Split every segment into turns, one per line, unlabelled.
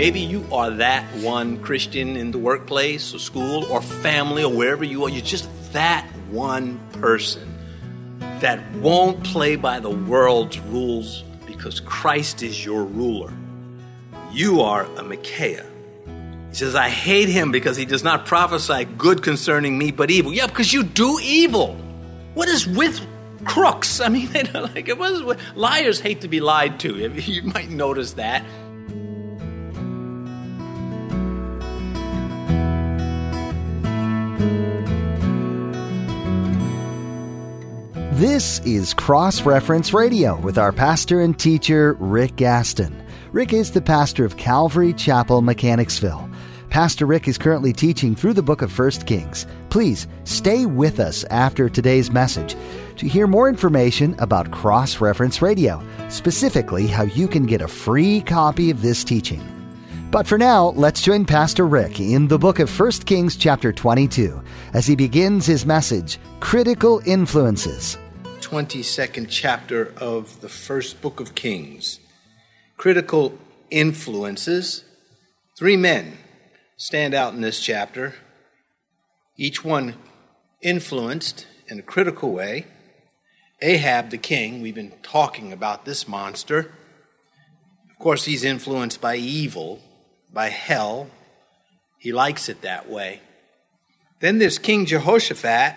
Maybe you are that one Christian in the workplace or school or family or wherever you are. You're just that one person that won't play by the world's rules because Christ is your ruler. You are a Micaiah. He says, I hate him because he does not prophesy good concerning me, but evil. Yeah, because you do evil. What is with crooks? I mean, like it was liars hate to be lied to. You might notice that.
This is Cross Reference Radio with our pastor and teacher, Rick Gaston. Rick is the pastor of Calvary Chapel, Mechanicsville. Pastor Rick is currently teaching through the book of 1 Kings. Please stay with us after today's message to hear more information about Cross Reference Radio, specifically how you can get a free copy of this teaching. But for now, let's join Pastor Rick in the book of 1 Kings, chapter 22, as he begins his message Critical Influences.
22nd chapter of the first book of Kings. Critical influences. Three men stand out in this chapter, each one influenced in a critical way. Ahab the king, we've been talking about this monster. Of course, he's influenced by evil, by hell. He likes it that way. Then there's King Jehoshaphat,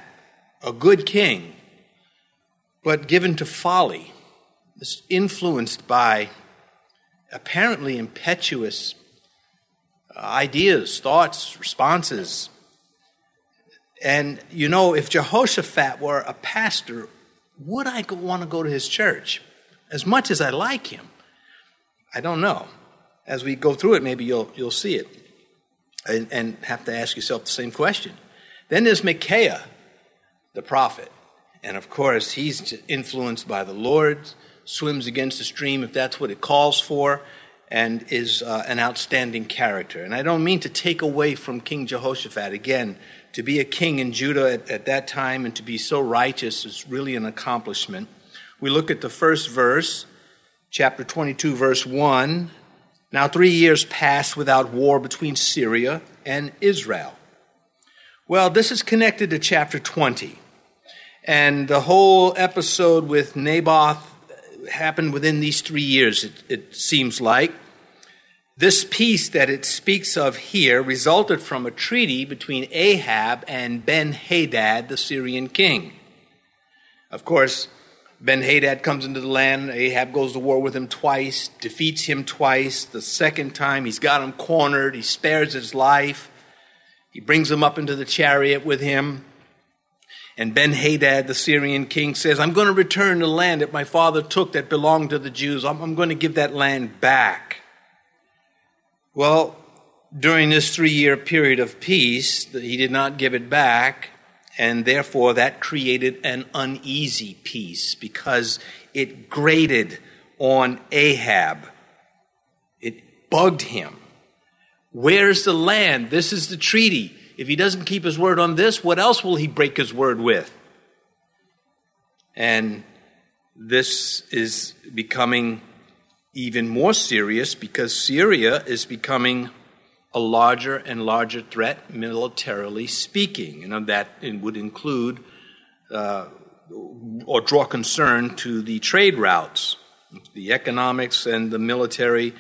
a good king but given to folly, is influenced by apparently impetuous uh, ideas, thoughts, responses. And you know, if Jehoshaphat were a pastor, would I want to go to his church? As much as I like him, I don't know. As we go through it, maybe you'll, you'll see it and, and have to ask yourself the same question. Then there's Micaiah, the prophet. And of course, he's influenced by the Lord, swims against the stream if that's what it calls for, and is uh, an outstanding character. And I don't mean to take away from King Jehoshaphat. Again, to be a king in Judah at, at that time and to be so righteous is really an accomplishment. We look at the first verse, chapter 22, verse 1. Now, three years passed without war between Syria and Israel. Well, this is connected to chapter 20. And the whole episode with Naboth happened within these three years, it, it seems like. This peace that it speaks of here resulted from a treaty between Ahab and Ben Hadad, the Syrian king. Of course, Ben Hadad comes into the land. Ahab goes to war with him twice, defeats him twice. The second time, he's got him cornered. He spares his life. He brings him up into the chariot with him. And Ben Hadad, the Syrian king, says, I'm going to return the land that my father took that belonged to the Jews. I'm, I'm going to give that land back. Well, during this three year period of peace, he did not give it back, and therefore that created an uneasy peace because it grated on Ahab. It bugged him. Where's the land? This is the treaty. If he doesn't keep his word on this, what else will he break his word with? And this is becoming even more serious because Syria is becoming a larger and larger threat, militarily speaking. And that would include uh, or draw concern to the trade routes. The economics and the military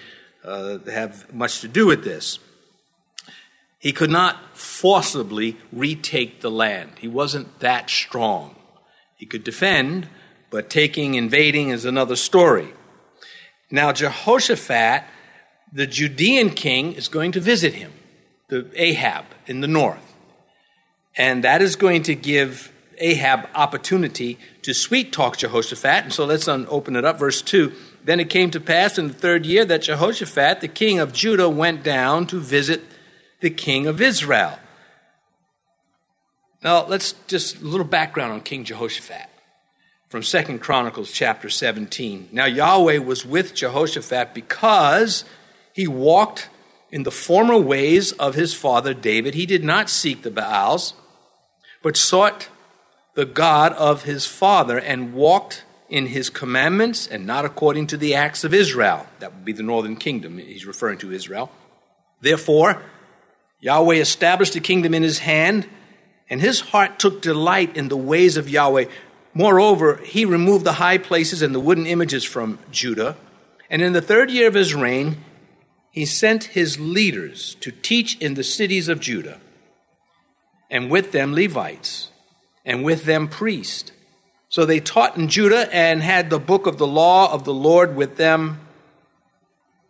uh, have much to do with this. He could not forcibly retake the land. He wasn't that strong. He could defend, but taking, invading is another story. Now, Jehoshaphat, the Judean king, is going to visit him, the Ahab in the north. And that is going to give Ahab opportunity to sweet talk Jehoshaphat. And so let's open it up. Verse 2. Then it came to pass in the third year that Jehoshaphat, the king of Judah, went down to visit the king of Israel. Now, let's just a little background on King Jehoshaphat from Second Chronicles chapter 17. Now, Yahweh was with Jehoshaphat because he walked in the former ways of his father David. He did not seek the Baals, but sought the God of his father and walked in his commandments and not according to the acts of Israel. That would be the northern kingdom. He's referring to Israel Therefore, Yahweh established a kingdom in his hand, and his heart took delight in the ways of Yahweh. Moreover, he removed the high places and the wooden images from Judah. And in the third year of his reign, he sent his leaders to teach in the cities of Judah, and with them Levites, and with them priests. So they taught in Judah and had the book of the law of the Lord with them.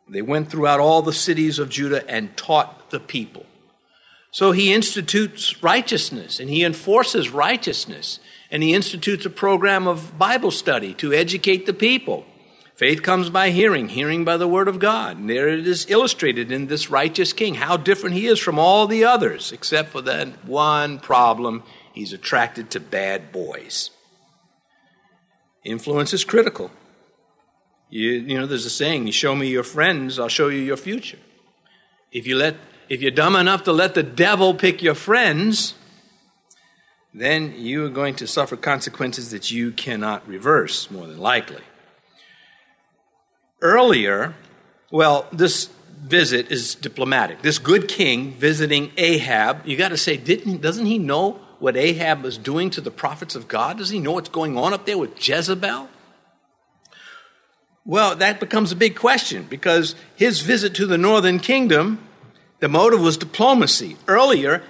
They went throughout all the cities of Judah and taught the people. So he institutes righteousness and he enforces righteousness and he institutes a program of Bible study to educate the people. Faith comes by hearing, hearing by the word of God. And there it is illustrated in this righteous king, how different he is from all the others, except for that one problem he's attracted to bad boys. Influence is critical. You, you know, there's a saying, you show me your friends, I'll show you your future. If, you let, if you're dumb enough to let the devil pick your friends, then you are going to suffer consequences that you cannot reverse, more than likely earlier, well, this visit is diplomatic. This good king visiting Ahab, you got to say, didn't, doesn't he know what Ahab was doing to the prophets of God? Does he know what's going on up there with Jezebel? Well, that becomes a big question because his visit to the northern kingdom, the motive was diplomacy. Earlier,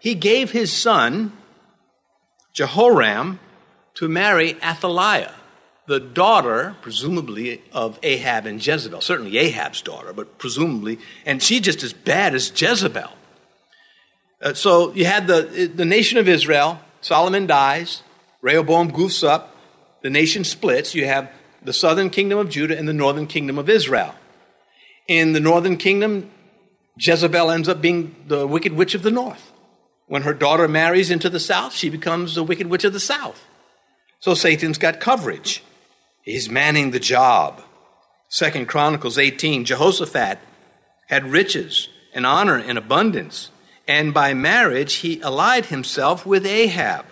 he gave his son, Jehoram, to marry Athaliah the daughter, presumably, of Ahab and Jezebel. Certainly Ahab's daughter, but presumably, and she just as bad as Jezebel. Uh, so you had the, the nation of Israel, Solomon dies, Rehoboam goofs up, the nation splits. You have the southern kingdom of Judah and the northern kingdom of Israel. In the northern kingdom, Jezebel ends up being the wicked witch of the north. When her daughter marries into the south, she becomes the wicked witch of the south. So Satan's got coverage. He's manning the job. Second Chronicles 18, Jehoshaphat had riches and honor in abundance, and by marriage he allied himself with Ahab.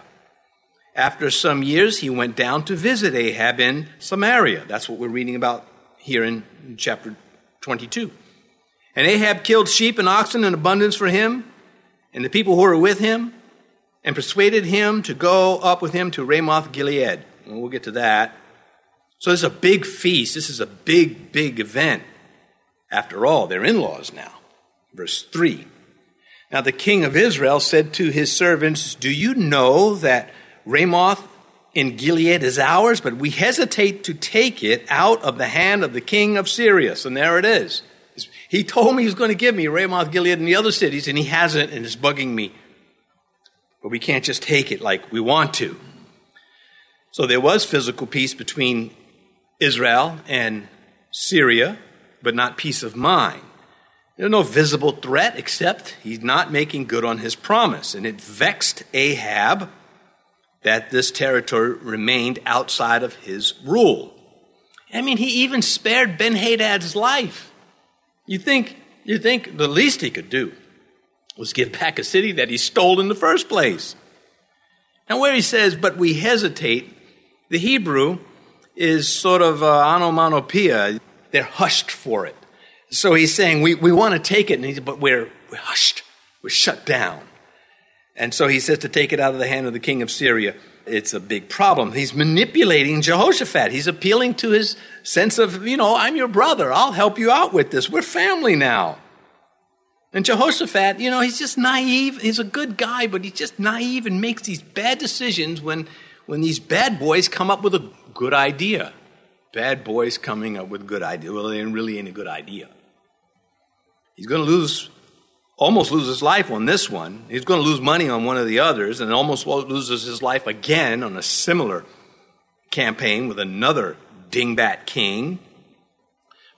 After some years, he went down to visit Ahab in Samaria. That's what we're reading about here in chapter 22. And Ahab killed sheep and oxen in abundance for him and the people who were with him, and persuaded him to go up with him to Ramoth Gilead. And we'll get to that. So this is a big feast. This is a big, big event. After all, they're in laws now. Verse 3. Now the king of Israel said to his servants, Do you know that Ramoth in Gilead is ours, but we hesitate to take it out of the hand of the king of Syria? And there it is. He told me he was going to give me Ramoth Gilead and the other cities, and he hasn't, and it's bugging me. But we can't just take it like we want to. So there was physical peace between Israel and Syria, but not peace of mind. There's no visible threat except he's not making good on his promise. And it vexed Ahab that this territory remained outside of his rule. I mean, he even spared Ben Hadad's life. You think, you think the least he could do was give back a city that he stole in the first place. Now, where he says, but we hesitate, the Hebrew is sort of uh, onomatopoeia. They're hushed for it. So he's saying, we, we want to take it, and but we're, we're hushed. We're shut down. And so he says to take it out of the hand of the king of Syria. It's a big problem. He's manipulating Jehoshaphat. He's appealing to his sense of, you know, I'm your brother. I'll help you out with this. We're family now. And Jehoshaphat, you know, he's just naive. He's a good guy, but he's just naive and makes these bad decisions when, when these bad boys come up with a good idea. Bad boys coming up with good idea. Well, they ain't really ain't a good idea. He's going to lose, almost lose his life on this one. He's going to lose money on one of the others, and almost loses his life again on a similar campaign with another dingbat king.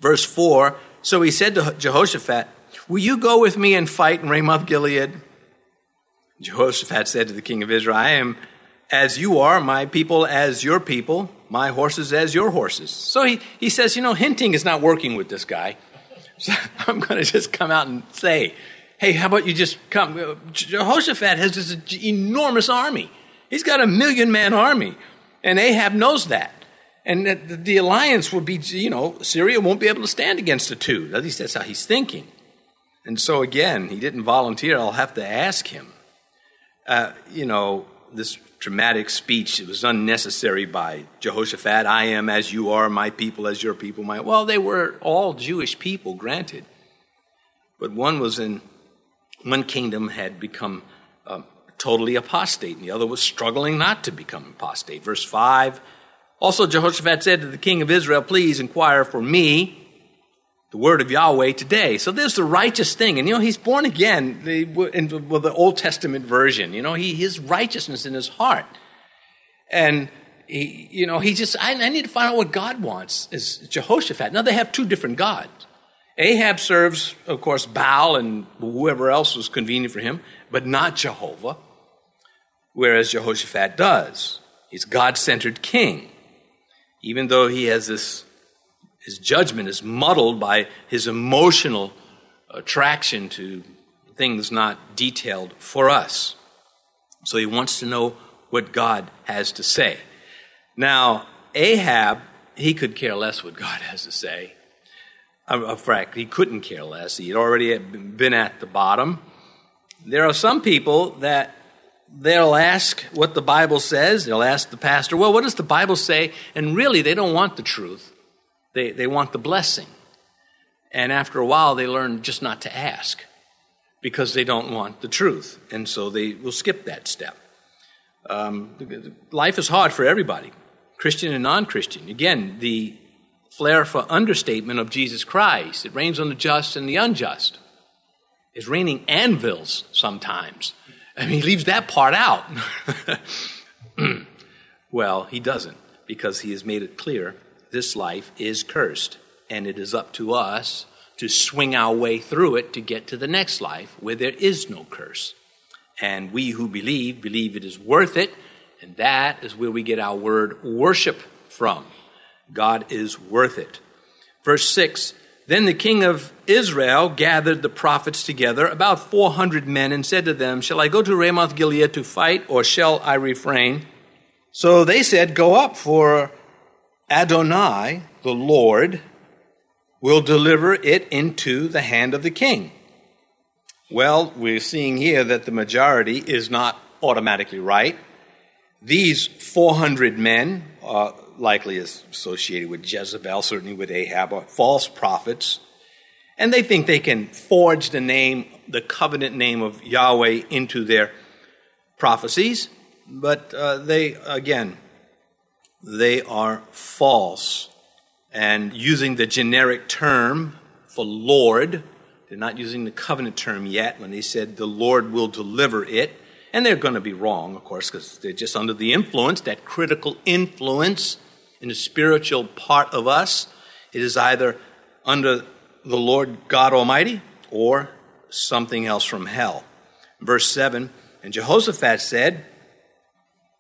Verse 4 So he said to Jehoshaphat, Will you go with me and fight in Ramoth Gilead? Jehoshaphat said to the king of Israel, I am as you are, my people as your people, my horses as your horses. So he, he says, you know, hinting is not working with this guy. So I'm going to just come out and say, hey, how about you just come? Jehoshaphat has this enormous army. He's got a million man army. And Ahab knows that. And that the alliance will be, you know, Syria won't be able to stand against the two. At least that's how he's thinking. And so again, he didn't volunteer. I'll have to ask him. Uh, you know, this dramatic speech it was unnecessary by Jehoshaphat. I am as you are, my people as your people. My well, they were all Jewish people, granted, but one was in one kingdom had become um, totally apostate, and the other was struggling not to become apostate. Verse five. Also, Jehoshaphat said to the king of Israel, Please inquire for me the word of Yahweh today. So there's the righteous thing. And, you know, he's born again the, in the Old Testament version. You know, he, his righteousness in his heart. And, he, you know, he just, I, I need to find out what God wants, is Jehoshaphat. Now, they have two different gods. Ahab serves, of course, Baal and whoever else was convenient for him, but not Jehovah, whereas Jehoshaphat does. He's God centered king, even though he has this his judgment is muddled by his emotional attraction to things not detailed for us. So he wants to know what God has to say. Now, Ahab, he could care less what God has to say. In fact, he couldn't care less. He had already been at the bottom. There are some people that they'll ask what the Bible says. They'll ask the pastor, well, what does the Bible say? And really, they don't want the truth. They, they want the blessing. And after a while, they learn just not to ask because they don't want the truth. And so they will skip that step. Um, life is hard for everybody, Christian and non Christian. Again, the flair for understatement of Jesus Christ it rains on the just and the unjust. It's raining anvils sometimes. I mean, he leaves that part out. well, he doesn't because he has made it clear this life is cursed, and it is up to us to swing our way through it to get to the next life where there is no curse. And we who believe, believe it is worth it, and that is where we get our word worship from. God is worth it. Verse 6 Then the king of Israel gathered the prophets together, about 400 men, and said to them, Shall I go to Ramoth Gilead to fight, or shall I refrain? So they said, Go up, for Adonai, the Lord, will deliver it into the hand of the king. Well, we're seeing here that the majority is not automatically right. These 400 men, uh, likely is associated with Jezebel, certainly with Ahab, are false prophets. And they think they can forge the name, the covenant name of Yahweh into their prophecies. But uh, they, again, they are false. And using the generic term for Lord, they're not using the covenant term yet when they said the Lord will deliver it. And they're going to be wrong, of course, because they're just under the influence, that critical influence in the spiritual part of us. It is either under the Lord God Almighty or something else from hell. Verse 7 And Jehoshaphat said,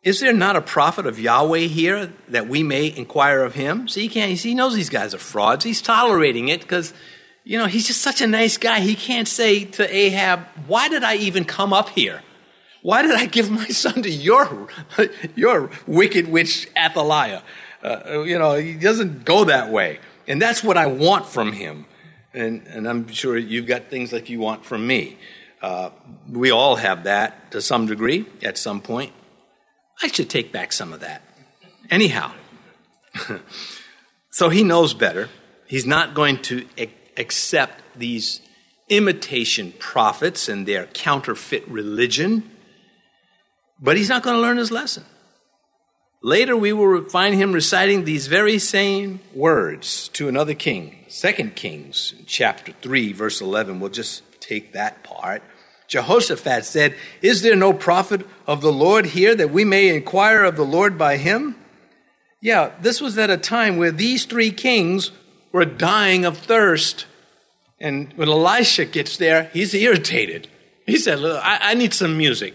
is there not a prophet of Yahweh here that we may inquire of him? See, he can't, he knows these guys are frauds. He's tolerating it because, you know, he's just such a nice guy. He can't say to Ahab, why did I even come up here? Why did I give my son to your, your wicked witch Athaliah? Uh, you know, he doesn't go that way. And that's what I want from him. And, and I'm sure you've got things like you want from me. Uh, we all have that to some degree at some point. I should take back some of that. Anyhow, so he knows better. He's not going to accept these imitation prophets and their counterfeit religion, but he's not going to learn his lesson. Later, we will find him reciting these very same words to another king. Second Kings, chapter 3, verse 11. We'll just take that part. Jehoshaphat said, Is there no prophet of the Lord here that we may inquire of the Lord by him? Yeah, this was at a time where these three kings were dying of thirst. And when Elisha gets there, he's irritated. He said, Look, I, I need some music.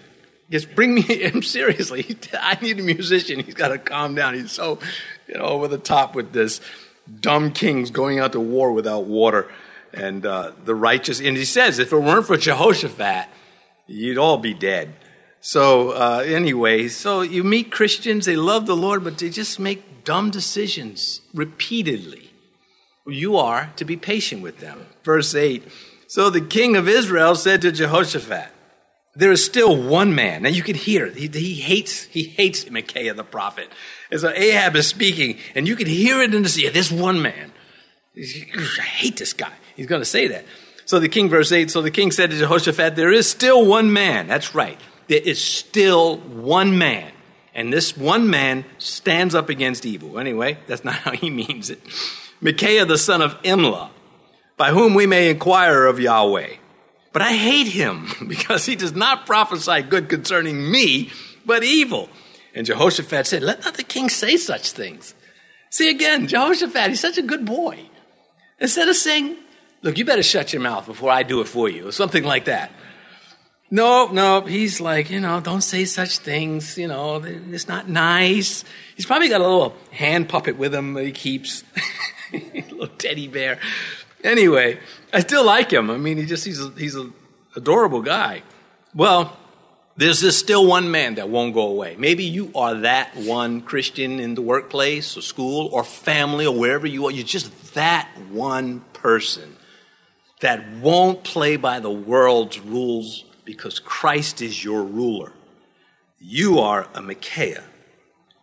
Just bring me him seriously. I need a musician. He's got to calm down. He's so, you know, over the top with this. Dumb kings going out to war without water and uh, the righteous. And he says, if it weren't for Jehoshaphat, you'd all be dead. So, uh, anyway, so you meet Christians, they love the Lord, but they just make dumb decisions repeatedly. You are to be patient with them. Verse 8 So the king of Israel said to Jehoshaphat, there is still one man. Now you can hear. He, he, hates, he hates Micaiah the prophet. And so Ahab is speaking, and you can hear it in the ear. This one man. I hate this guy. He's going to say that. So the king, verse 8, so the king said to Jehoshaphat, There is still one man. That's right. There is still one man. And this one man stands up against evil. Anyway, that's not how he means it. Micaiah the son of Imlah, by whom we may inquire of Yahweh. But I hate him because he does not prophesy good concerning me, but evil. And Jehoshaphat said, Let not the king say such things. See again, Jehoshaphat, he's such a good boy. Instead of saying, Look, you better shut your mouth before I do it for you, or something like that. No, no, he's like, you know, don't say such things, you know, it's not nice. He's probably got a little hand puppet with him that he keeps, a little teddy bear. Anyway, I still like him. I mean, he just, he's a, he's an adorable guy. Well, there's this still one man that won't go away. Maybe you are that one Christian in the workplace or school or family or wherever you are. You're just that one person that won't play by the world's rules because Christ is your ruler. You are a Micaiah.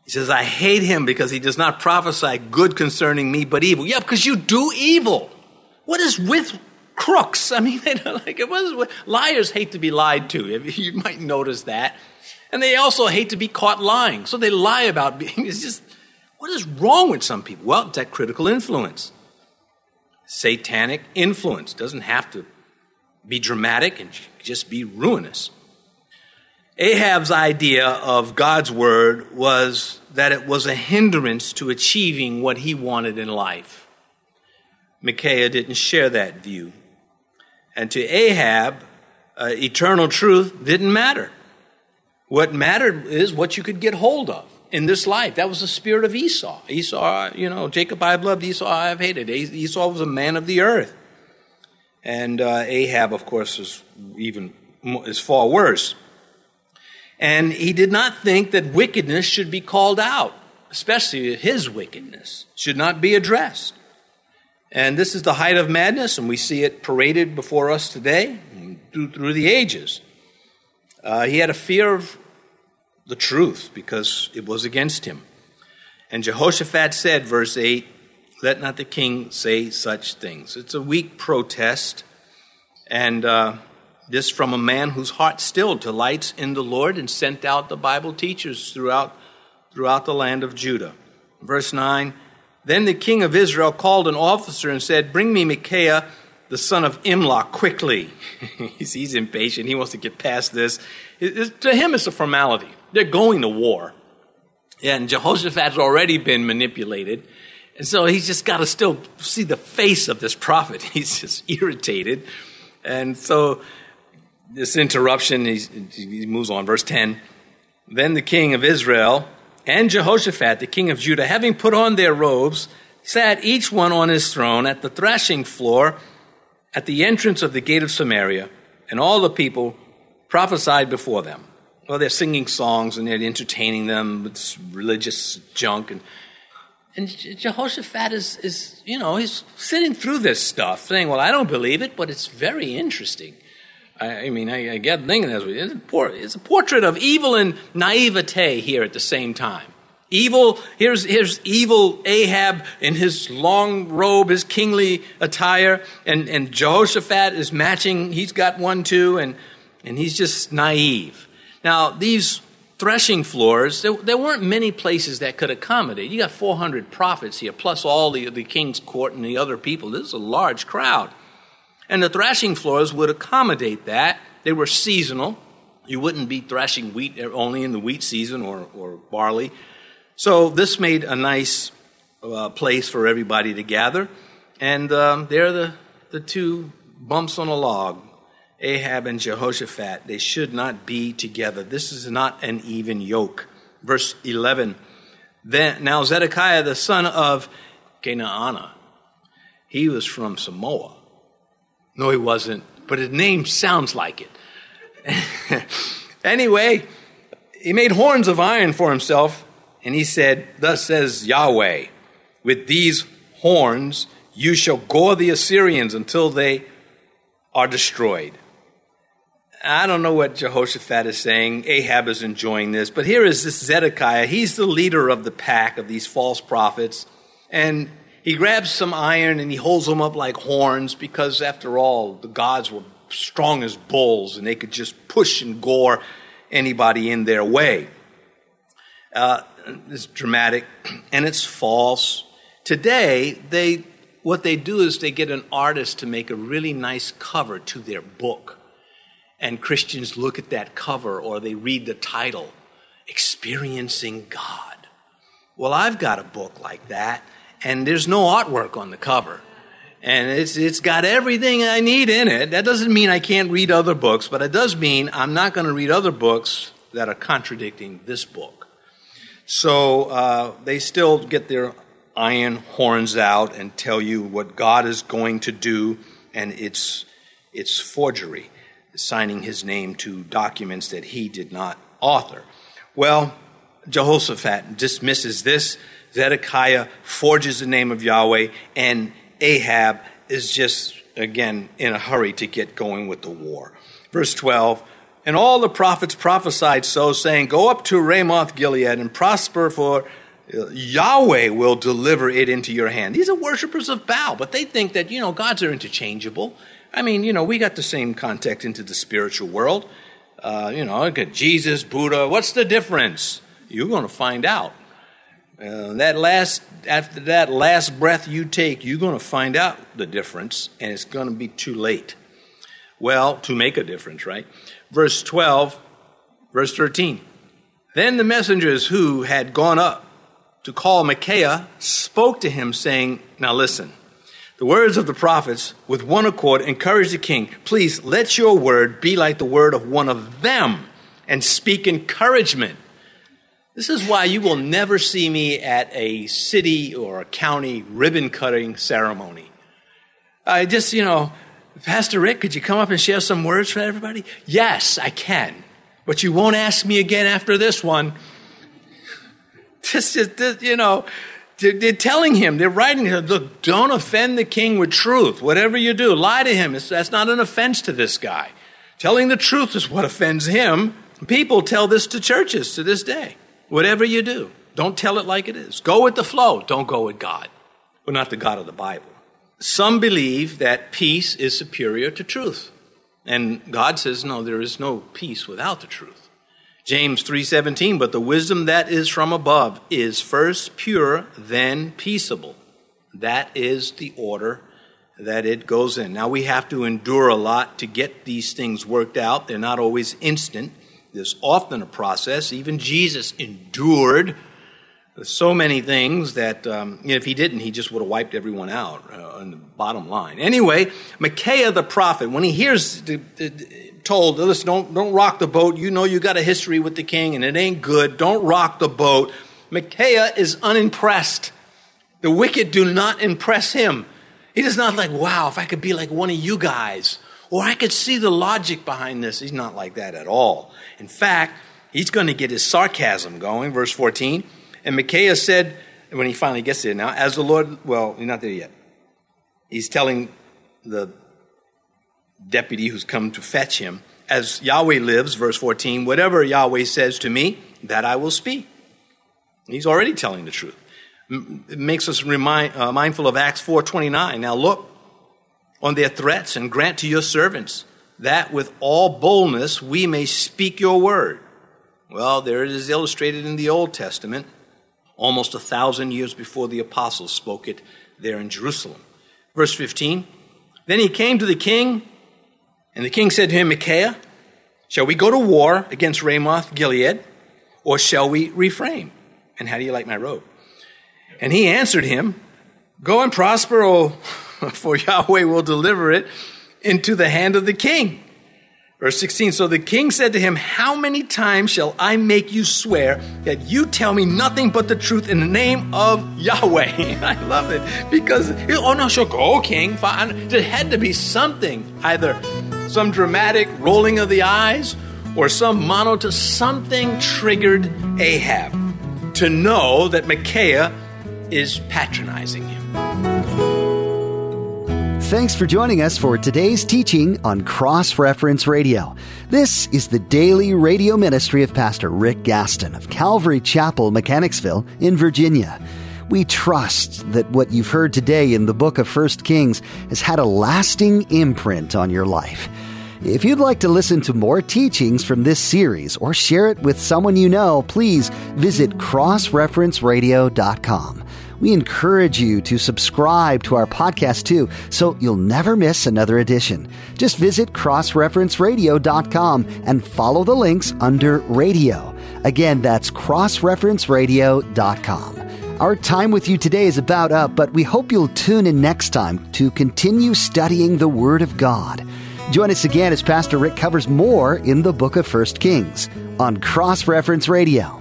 He says, I hate him because he does not prophesy good concerning me, but evil. Yeah, because you do evil. What is with crooks? I mean, like it was liars hate to be lied to. You might notice that, and they also hate to be caught lying. So they lie about being. It's just what is wrong with some people? Well, it's that critical influence satanic influence. Doesn't have to be dramatic and just be ruinous. Ahab's idea of God's word was that it was a hindrance to achieving what he wanted in life. Micaiah didn't share that view. And to Ahab, uh, eternal truth didn't matter. What mattered is what you could get hold of in this life. That was the spirit of Esau. Esau, you know, Jacob I have loved, Esau I have hated. Esau was a man of the earth. And uh, Ahab, of course, is even is far worse. And he did not think that wickedness should be called out, especially his wickedness should not be addressed. And this is the height of madness, and we see it paraded before us today through, the ages. Uh, he had a fear of the truth because it was against him. And Jehoshaphat said, verse 8, Let not the king say such things. It's a weak protest, and uh, this from a man whose heart still delights in the Lord and sent out the Bible teachers throughout, throughout the land of Judah. Verse 9, Then the king of Israel called an officer and said, Bring me Micaiah, the son of Imlah, quickly. he's, he's impatient. He wants to get past this. It, it, to him, it's a formality. They're going to war. And Jehoshaphat's already been manipulated. And so he's just got to still see the face of this prophet. He's just irritated. And so this interruption, he moves on. Verse 10 Then the king of Israel and Jehoshaphat, the king of Judah, having put on their robes, sat each one on his throne at the threshing floor at the entrance of the gate of Samaria, and all the people prophesied before them well, they're singing songs and they're entertaining them with religious junk. And, and Jehoshaphat is, is, you know, he's sitting through this stuff saying, well, I don't believe it, but it's very interesting. I, I mean, I, I get thinking this. It's a portrait of evil and naivete here at the same time. Evil, here's, here's evil Ahab in his long robe, his kingly attire, and, and Jehoshaphat is matching. He's got one too, and, and he's just naive. Now, these threshing floors, there, there, weren't many places that could accommodate. You got 400 prophets here, plus all the, the king's court and the other people. This is a large crowd. And the thrashing floors would accommodate that. They were seasonal. You wouldn't be thrashing wheat only in the wheat season or, or barley. So this made a nice uh, place for everybody to gather. And um, there are the, the two bumps on a log Ahab and Jehoshaphat. They should not be together. This is not an even yoke. Verse 11. Then, now Zedekiah, the son of Chenaanah, he was from Samoa. No, he wasn't, but his name sounds like it. anyway, he made horns of iron for himself, and he said, Thus says Yahweh, with these horns you shall gore the Assyrians until they are destroyed. I don't know what Jehoshaphat is saying. Ahab is enjoying this. But here is this Zedekiah. He's the leader of the pack of these false prophets. And he grabs some iron and he holds them up like horns because, after all, the gods were strong as bulls and they could just push and gore anybody in their way. Uh, it's dramatic and it's false. Today, they, what they do is they get an artist to make a really nice cover to their book and Christians look at that cover or they read the title, Experiencing God. Well, I've got a book like that, and there's no artwork on the cover. And it's, it's got everything I need in it. That doesn't mean I can't read other books, but it does mean I'm not going to read other books that are contradicting this book. So uh, they still get their iron horns out and tell you what God is going to do, and it's, it's forgery signing his name to documents that he did not author. Well, Jehoshaphat dismisses this. Zedekiah forges the name of Yahweh, and Ahab is just, again, in a hurry to get going with the war. Verse 12 And all the prophets prophesied so, saying, Go up to Ramoth Gilead and prosper, for Yahweh will deliver it into your hand. These are worshippers of Baal, but they think that, you know, gods are interchangeable. I mean, you know, we got the same contact into the spiritual world. Uh, you know, Jesus, Buddha. What's the difference? You're going to find out. Uh, that last, after that last breath you take, you're going to find out the difference, and it's going to be too late. Well, to make a difference, right? Verse 12, verse 13. Then the messengers who had gone up to call Micaiah spoke to him, saying, Now listen, the words of the prophets, with one accord, encourage the king. Please let your word be like the word of one of them and speak encouragement. This is why you will never see me at a city or a county ribbon cutting ceremony. I just, you know, Pastor Rick, could you come up and share some words for everybody? Yes, I can. But you won't ask me again after this one. This is, you know, they're telling him, they're writing him, look, don't offend the king with truth. Whatever you do, lie to him. That's not an offense to this guy. Telling the truth is what offends him. People tell this to churches to this day. Whatever you do, don't tell it like it is. Go with the flow. Don't go with God. Well, not the God of the Bible. Some believe that peace is superior to truth. And God says, no, there is no peace without the truth. James 3:17 but the wisdom that is from above is first pure then peaceable that is the order that it goes in now we have to endure a lot to get these things worked out they're not always instant there's often a process even Jesus endured so many things that um, if he didn't, he just would have wiped everyone out uh, on the bottom line. Anyway, Micaiah the prophet, when he hears the, the, told, listen, don't, don't rock the boat. You know you got a history with the king and it ain't good. Don't rock the boat. Micaiah is unimpressed. The wicked do not impress him. He does not like, wow, if I could be like one of you guys, or I could see the logic behind this. He's not like that at all. In fact, he's going to get his sarcasm going. Verse 14. And Micaiah said, when he finally gets there now, as the Lord, well, he's not there yet. He's telling the deputy who's come to fetch him, as Yahweh lives, verse 14, whatever Yahweh says to me, that I will speak. He's already telling the truth. It makes us remind, uh, mindful of Acts 4.29. Now look on their threats and grant to your servants that with all boldness we may speak your word. Well, there it is illustrated in the Old Testament, almost a thousand years before the apostles spoke it there in Jerusalem. Verse 15, Then he came to the king and the king said to him, Micaiah, shall we go to war against Ramoth Gilead, or shall we refrain? And how do you like my robe? And he answered him, Go and prosper, O, for Yahweh will deliver it into the hand of the king. Verse 16 So the king said to him, How many times shall I make you swear that you tell me nothing but the truth in the name of Yahweh? I love it because, oh no, she'll go, king. Fine. There had to be something, either some dramatic rolling of the eyes, or some mono to something triggered Ahab to know that Micaiah is patronizing him.
Thanks for joining us for today's teaching on Cross Reference Radio. This is the daily radio ministry of Pastor Rick Gaston of Calvary Chapel, Mechanicsville, in Virginia. We trust that what you've heard today in the book of 1 Kings has had a lasting imprint on your life. If you'd like to listen to more teachings from this series or share it with someone you know, please visit crossreferenceradio.com. We encourage you to subscribe to our podcast too, so you'll never miss another edition. Just visit crossreferenceradio.com and follow the links under radio. Again, that's crossreferenceradio.com. Our time with you today is about up, but we hope you'll tune in next time to continue studying the Word of God. Join us again as Pastor Rick covers more in the book of 1 Kings on Cross Reference Radio.